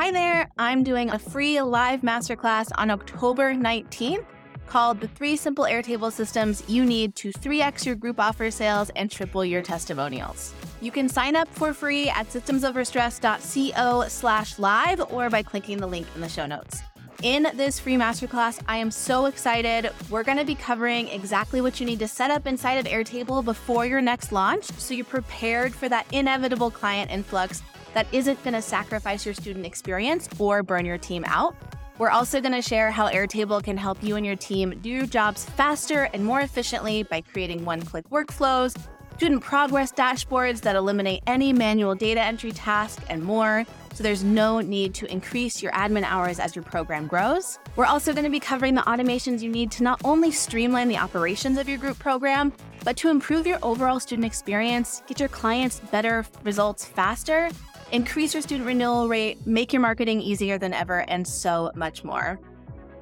Hi there. I'm doing a free live masterclass on October 19th called The Three Simple Airtable Systems You Need to 3x Your Group Offer Sales and Triple Your Testimonials. You can sign up for free at systemsoverstress.co slash live or by clicking the link in the show notes. In this free masterclass, I am so excited. We're going to be covering exactly what you need to set up inside of Airtable before your next launch so you're prepared for that inevitable client influx that isn't going to sacrifice your student experience or burn your team out. We're also going to share how Airtable can help you and your team do your jobs faster and more efficiently by creating one click workflows, student progress dashboards that eliminate any manual data entry task, and more so there's no need to increase your admin hours as your program grows. We're also going to be covering the automations you need to not only streamline the operations of your group program, but to improve your overall student experience, get your clients better results faster, increase your student renewal rate, make your marketing easier than ever, and so much more.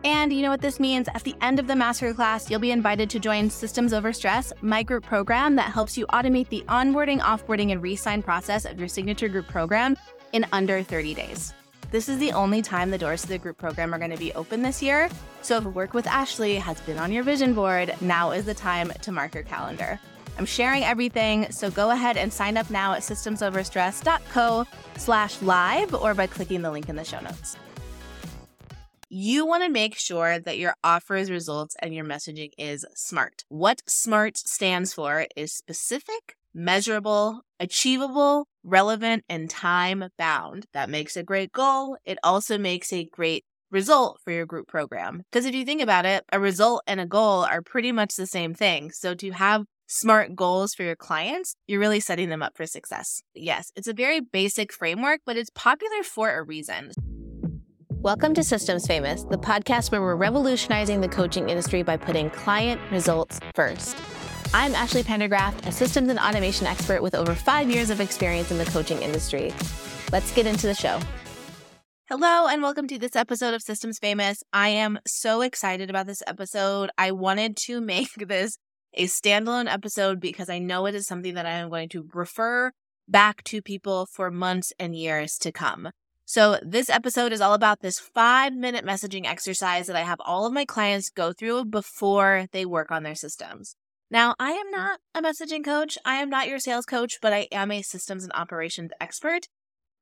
And you know what this means? At the end of the masterclass, you'll be invited to join Systems Over Stress, my group program that helps you automate the onboarding, offboarding, and re-sign process of your signature group program in under 30 days. This is the only time the doors to the group program are going to be open this year. So if Work with Ashley has been on your vision board, now is the time to mark your calendar. I'm sharing everything, so go ahead and sign up now at systemsoverstress.co slash live or by clicking the link in the show notes. You want to make sure that your offers, results, and your messaging is SMART. What SMART stands for is specific, measurable, achievable, relevant, and time bound. That makes a great goal. It also makes a great result for your group program. Because if you think about it, a result and a goal are pretty much the same thing. So to have smart goals for your clients, you're really setting them up for success. Yes, it's a very basic framework, but it's popular for a reason. Welcome to Systems Famous, the podcast where we're revolutionizing the coaching industry by putting client results first. I'm Ashley Pendergraft, a systems and automation expert with over five years of experience in the coaching industry. Let's get into the show. Hello, and welcome to this episode of Systems Famous. I am so excited about this episode. I wanted to make this a standalone episode because I know it is something that I am going to refer back to people for months and years to come. So, this episode is all about this five minute messaging exercise that I have all of my clients go through before they work on their systems. Now, I am not a messaging coach. I am not your sales coach, but I am a systems and operations expert.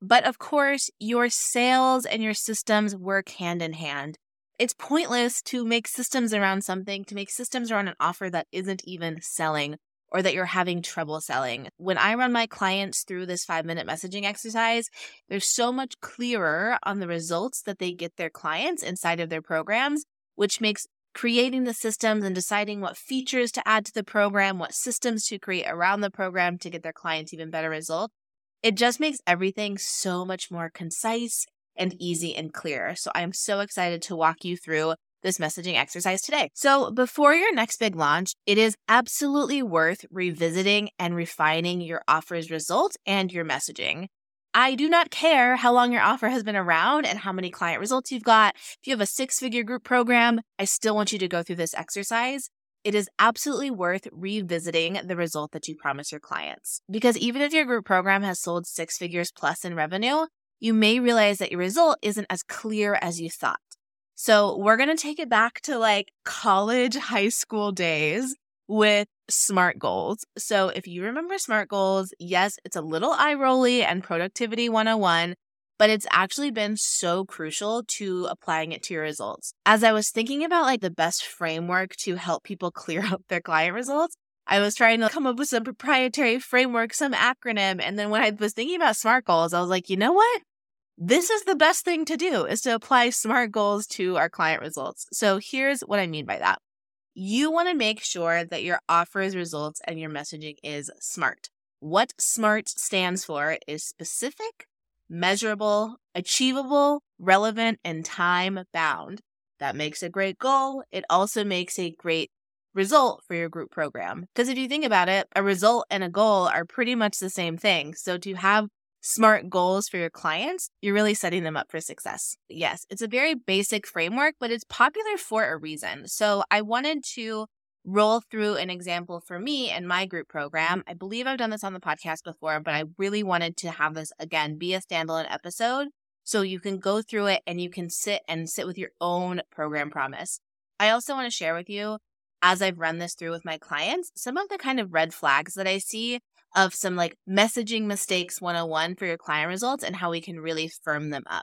But of course, your sales and your systems work hand in hand. It's pointless to make systems around something, to make systems around an offer that isn't even selling or that you're having trouble selling. When I run my clients through this five minute messaging exercise, they're so much clearer on the results that they get their clients inside of their programs, which makes creating the systems and deciding what features to add to the program, what systems to create around the program to get their clients even better results. It just makes everything so much more concise and easy and clear. So I'm so excited to walk you through this messaging exercise today. So, before your next big launch, it is absolutely worth revisiting and refining your offer's results and your messaging. I do not care how long your offer has been around and how many client results you've got. If you have a six figure group program, I still want you to go through this exercise. It is absolutely worth revisiting the result that you promise your clients. Because even if your group program has sold six figures plus in revenue, you may realize that your result isn't as clear as you thought. So we're going to take it back to like college, high school days with SMART goals. So if you remember SMART goals, yes, it's a little eye rolly and productivity 101, but it's actually been so crucial to applying it to your results. As I was thinking about like the best framework to help people clear up their client results, I was trying to come up with some proprietary framework, some acronym. And then when I was thinking about SMART goals, I was like, you know what? This is the best thing to do is to apply SMART goals to our client results. So here's what I mean by that you want to make sure that your offers, results, and your messaging is SMART. What SMART stands for is specific, measurable, achievable, relevant, and time bound. That makes a great goal. It also makes a great result for your group program. Because if you think about it, a result and a goal are pretty much the same thing. So to have smart goals for your clients, you're really setting them up for success. Yes, it's a very basic framework, but it's popular for a reason. So I wanted to roll through an example for me and my group program. I believe I've done this on the podcast before, but I really wanted to have this again be a standalone episode so you can go through it and you can sit and sit with your own program promise. I also want to share with you, as I've run this through with my clients, some of the kind of red flags that I see of some like messaging mistakes 101 for your client results and how we can really firm them up.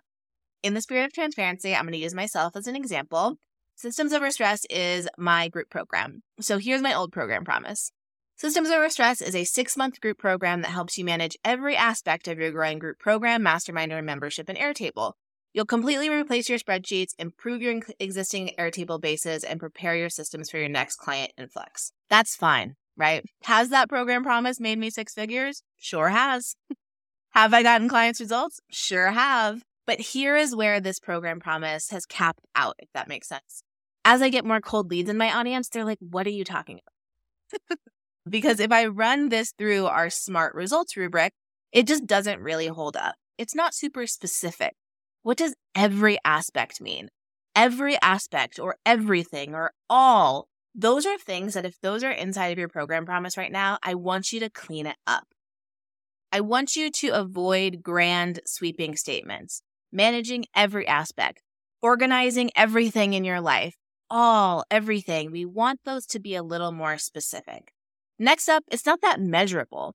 In the spirit of transparency, I'm going to use myself as an example. Systems Over Stress is my group program. So here's my old program promise. Systems Over Stress is a six month group program that helps you manage every aspect of your growing group program, mastermind, or membership in Airtable. You'll completely replace your spreadsheets, improve your existing Airtable bases, and prepare your systems for your next client influx. That's fine, right? Has that program promise made me six figures? Sure has. have I gotten clients' results? Sure have. But here is where this program promise has capped out, if that makes sense. As I get more cold leads in my audience, they're like, what are you talking about? Because if I run this through our smart results rubric, it just doesn't really hold up. It's not super specific. What does every aspect mean? Every aspect or everything or all, those are things that if those are inside of your program promise right now, I want you to clean it up. I want you to avoid grand sweeping statements, managing every aspect, organizing everything in your life, all, everything. We want those to be a little more specific. Next up, it's not that measurable.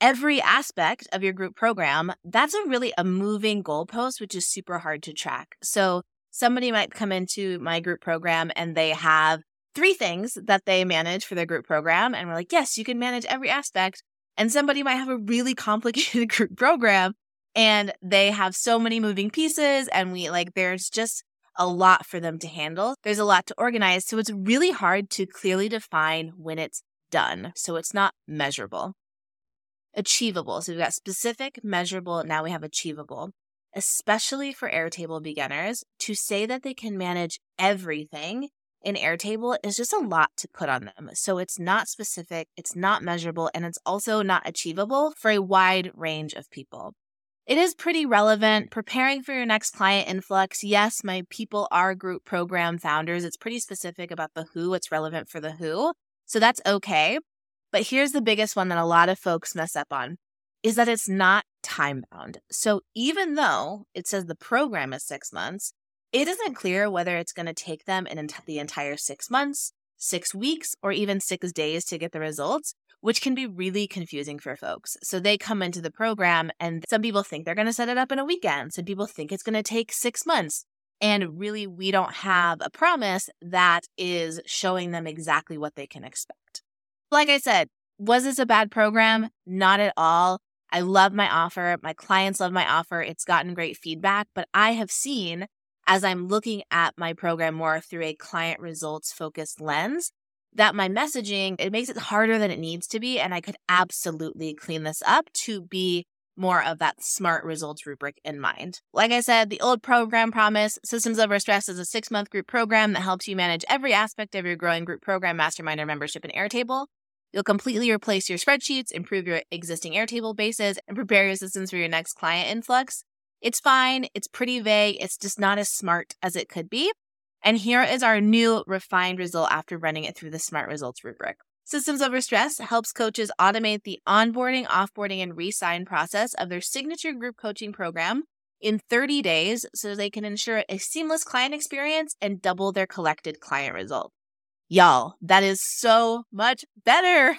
Every aspect of your group program, that's a really a moving goalpost, which is super hard to track. So somebody might come into my group program and they have three things that they manage for their group program. And we're like, yes, you can manage every aspect. And somebody might have a really complicated group program and they have so many moving pieces. And we like, there's just a lot for them to handle. There's a lot to organize. So it's really hard to clearly define when it's done. So it's not measurable. Achievable. So we've got specific, measurable, now we have achievable. Especially for Airtable beginners, to say that they can manage everything in Airtable is just a lot to put on them. So it's not specific, it's not measurable, and it's also not achievable for a wide range of people. It is pretty relevant. Preparing for your next client influx. Yes, my people are group program founders. It's pretty specific about the who, it's relevant for the who. So that's okay. But here's the biggest one that a lot of folks mess up on is that it's not time bound. So even though it says the program is six months, it isn't clear whether it's going to take them in the entire six months, six weeks, or even six days to get the results, which can be really confusing for folks. So they come into the program and some people think they're going to set it up in a weekend. Some people think it's going to take six months. And really, we don't have a promise that is showing them exactly what they can expect. Like I said, was this a bad program? Not at all. I love my offer. My clients love my offer. It's gotten great feedback, but I have seen as I'm looking at my program more through a client results focused lens that my messaging it makes it harder than it needs to be and I could absolutely clean this up to be more of that smart results rubric in mind. Like I said, the old program promise Systems Over Stress is a six month group program that helps you manage every aspect of your growing group program, mastermind, or membership in Airtable. You'll completely replace your spreadsheets, improve your existing Airtable bases, and prepare your systems for your next client influx. It's fine, it's pretty vague, it's just not as smart as it could be. And here is our new refined result after running it through the smart results rubric. Systems Over Stress helps coaches automate the onboarding, offboarding, and resign process of their signature group coaching program in 30 days so they can ensure a seamless client experience and double their collected client result. Y'all, that is so much better.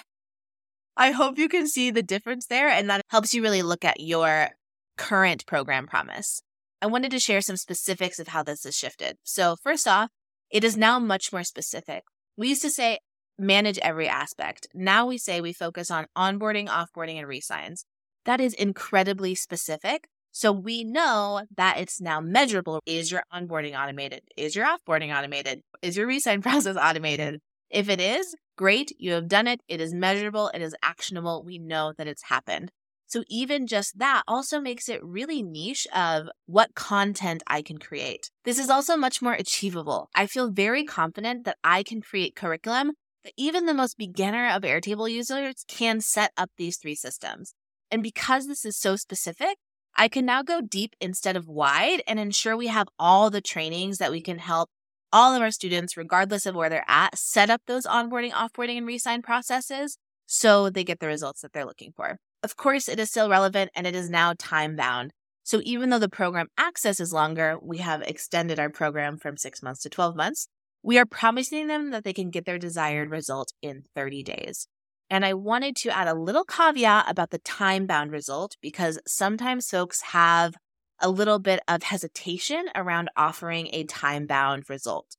I hope you can see the difference there and that helps you really look at your current program promise. I wanted to share some specifics of how this has shifted. So, first off, it is now much more specific. We used to say manage every aspect. Now we say we focus on onboarding, offboarding, and resigns. That is incredibly specific. So we know that it's now measurable. Is your onboarding automated? Is your offboarding automated? Is your resign process automated? If it is, great. You have done it. It is measurable. It is actionable. We know that it's happened. So even just that also makes it really niche of what content I can create. This is also much more achievable. I feel very confident that I can create curriculum even the most beginner of Airtable users can set up these three systems. And because this is so specific, I can now go deep instead of wide and ensure we have all the trainings that we can help all of our students, regardless of where they're at, set up those onboarding, offboarding, and resign processes so they get the results that they're looking for. Of course, it is still relevant and it is now time bound. So even though the program access is longer, we have extended our program from six months to 12 months. We are promising them that they can get their desired result in 30 days. And I wanted to add a little caveat about the time bound result because sometimes folks have a little bit of hesitation around offering a time bound result.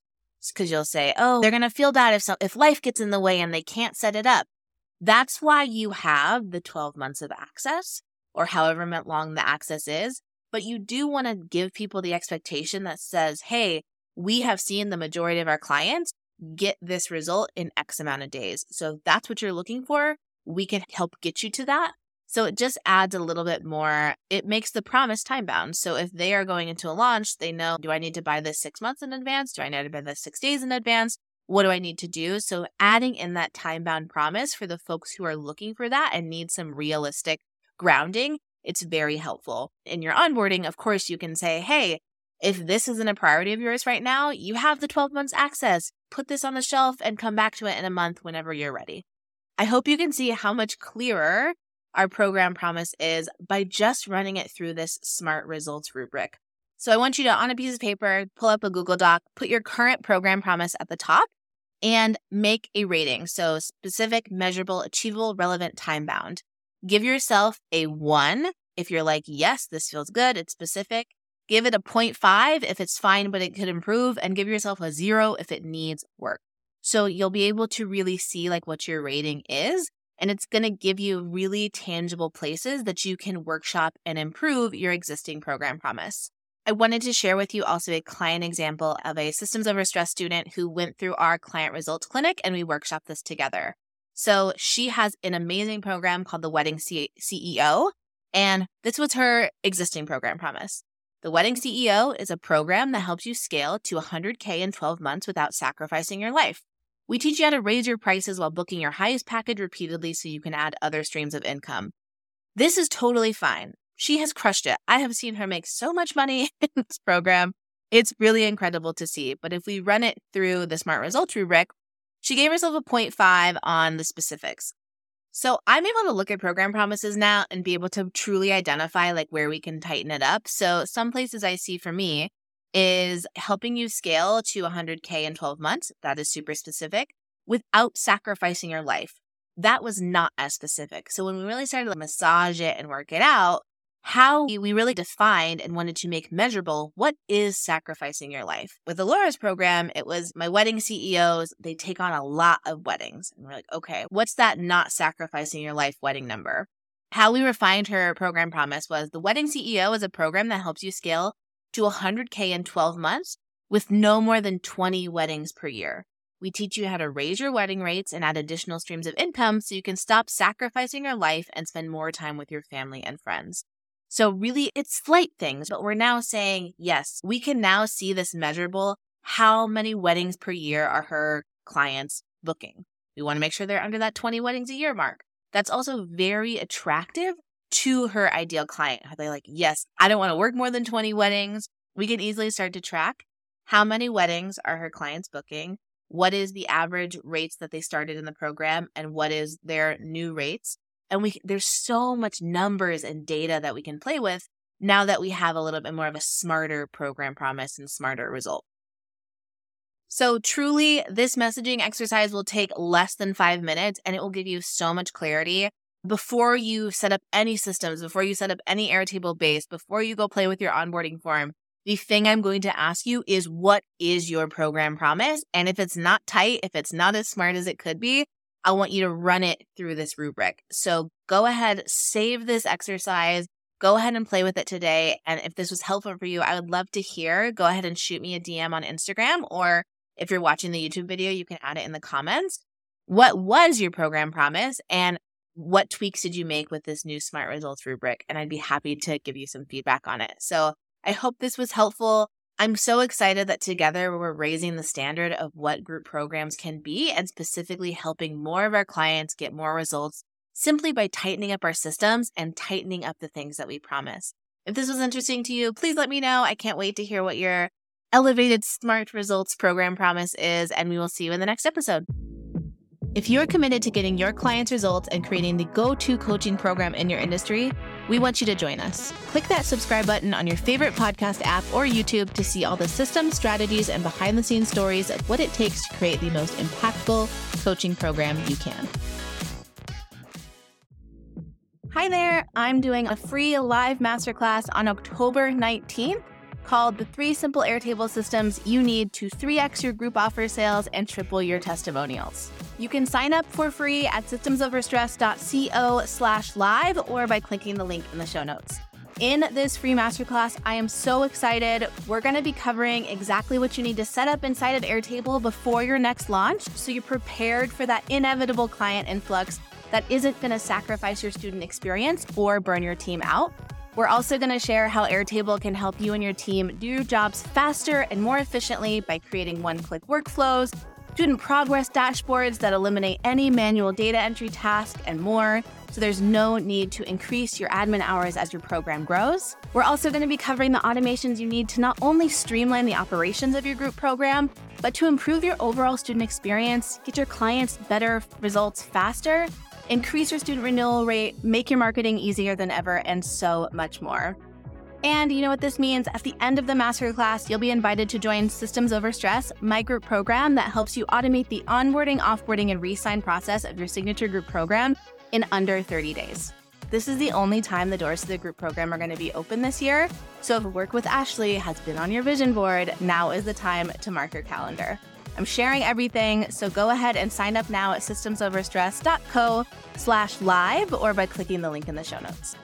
Because you'll say, oh, they're going to feel bad if, so- if life gets in the way and they can't set it up. That's why you have the 12 months of access or however long the access is. But you do want to give people the expectation that says, hey, we have seen the majority of our clients get this result in X amount of days. So if that's what you're looking for, we can help get you to that. So it just adds a little bit more. It makes the promise time bound. So if they are going into a launch, they know, do I need to buy this six months in advance? Do I need to buy this six days in advance? What do I need to do? So adding in that time bound promise for the folks who are looking for that and need some realistic grounding, it's very helpful. In your onboarding, of course, you can say, hey, if this isn't a priority of yours right now, you have the 12 months access. Put this on the shelf and come back to it in a month whenever you're ready. I hope you can see how much clearer our program promise is by just running it through this SMART results rubric. So I want you to, on a piece of paper, pull up a Google Doc, put your current program promise at the top, and make a rating. So specific, measurable, achievable, relevant, time bound. Give yourself a one if you're like, yes, this feels good, it's specific. Give it a 0.5 if it's fine, but it could improve, and give yourself a zero if it needs work. So you'll be able to really see like what your rating is and it's going to give you really tangible places that you can workshop and improve your existing program promise. I wanted to share with you also a client example of a systems over stress student who went through our client results clinic and we workshopped this together. So she has an amazing program called the Wedding CEO, and this was her existing program promise. The Wedding CEO is a program that helps you scale to 100K in 12 months without sacrificing your life. We teach you how to raise your prices while booking your highest package repeatedly so you can add other streams of income. This is totally fine. She has crushed it. I have seen her make so much money in this program. It's really incredible to see. But if we run it through the Smart Results rubric, she gave herself a 0.5 on the specifics. So I'm able to look at program promises now and be able to truly identify like where we can tighten it up. So some places I see for me is helping you scale to 100K in 12 months. That is super specific without sacrificing your life. That was not as specific. So when we really started to massage it and work it out, how we really defined and wanted to make measurable what is sacrificing your life. With Alora's program, it was my wedding CEOs, they take on a lot of weddings. And we're like, okay, what's that not sacrificing your life wedding number? How we refined her program promise was the wedding CEO is a program that helps you scale to 100K in 12 months with no more than 20 weddings per year. We teach you how to raise your wedding rates and add additional streams of income so you can stop sacrificing your life and spend more time with your family and friends. So, really, it's slight things, but we're now saying, yes, we can now see this measurable. How many weddings per year are her clients booking? We want to make sure they're under that 20 weddings a year mark. That's also very attractive to her ideal client. Are they like, yes, I don't want to work more than 20 weddings? We can easily start to track how many weddings are her clients booking? What is the average rates that they started in the program and what is their new rates? And we there's so much numbers and data that we can play with now that we have a little bit more of a smarter program promise and smarter result. So, truly, this messaging exercise will take less than five minutes and it will give you so much clarity before you set up any systems, before you set up any Airtable base, before you go play with your onboarding form, the thing I'm going to ask you is what is your program promise? And if it's not tight, if it's not as smart as it could be, I want you to run it through this rubric. So go ahead, save this exercise, go ahead and play with it today. And if this was helpful for you, I would love to hear. Go ahead and shoot me a DM on Instagram, or if you're watching the YouTube video, you can add it in the comments. What was your program promise? And what tweaks did you make with this new smart results rubric? And I'd be happy to give you some feedback on it. So I hope this was helpful. I'm so excited that together we're raising the standard of what group programs can be and specifically helping more of our clients get more results simply by tightening up our systems and tightening up the things that we promise. If this was interesting to you, please let me know. I can't wait to hear what your elevated smart results program promise is, and we will see you in the next episode. If you're committed to getting your clients results and creating the go to coaching program in your industry, we want you to join us. Click that subscribe button on your favorite podcast app or YouTube to see all the systems, strategies, and behind the scenes stories of what it takes to create the most impactful coaching program you can. Hi there, I'm doing a free live masterclass on October 19th called The Three Simple Airtable Systems You Need to 3x Your Group Offer Sales and Triple Your Testimonials. You can sign up for free at systemsoverstress.co slash live or by clicking the link in the show notes. In this free masterclass, I am so excited. We're going to be covering exactly what you need to set up inside of Airtable before your next launch so you're prepared for that inevitable client influx that isn't going to sacrifice your student experience or burn your team out. We're also going to share how Airtable can help you and your team do jobs faster and more efficiently by creating one click workflows, student progress dashboards that eliminate any manual data entry task, and more. So there's no need to increase your admin hours as your program grows. We're also going to be covering the automations you need to not only streamline the operations of your group program, but to improve your overall student experience, get your clients better results faster, increase your student renewal rate, make your marketing easier than ever, and so much more. And you know what this means? At the end of the masterclass, you'll be invited to join Systems Over Stress, my group program that helps you automate the onboarding, offboarding, and re-sign process of your signature group program in under 30 days. This is the only time the doors to the group program are going to be open this year. So if work with Ashley has been on your vision board, now is the time to mark your calendar. I'm sharing everything, so go ahead and sign up now at systemsoverstress.co slash live or by clicking the link in the show notes.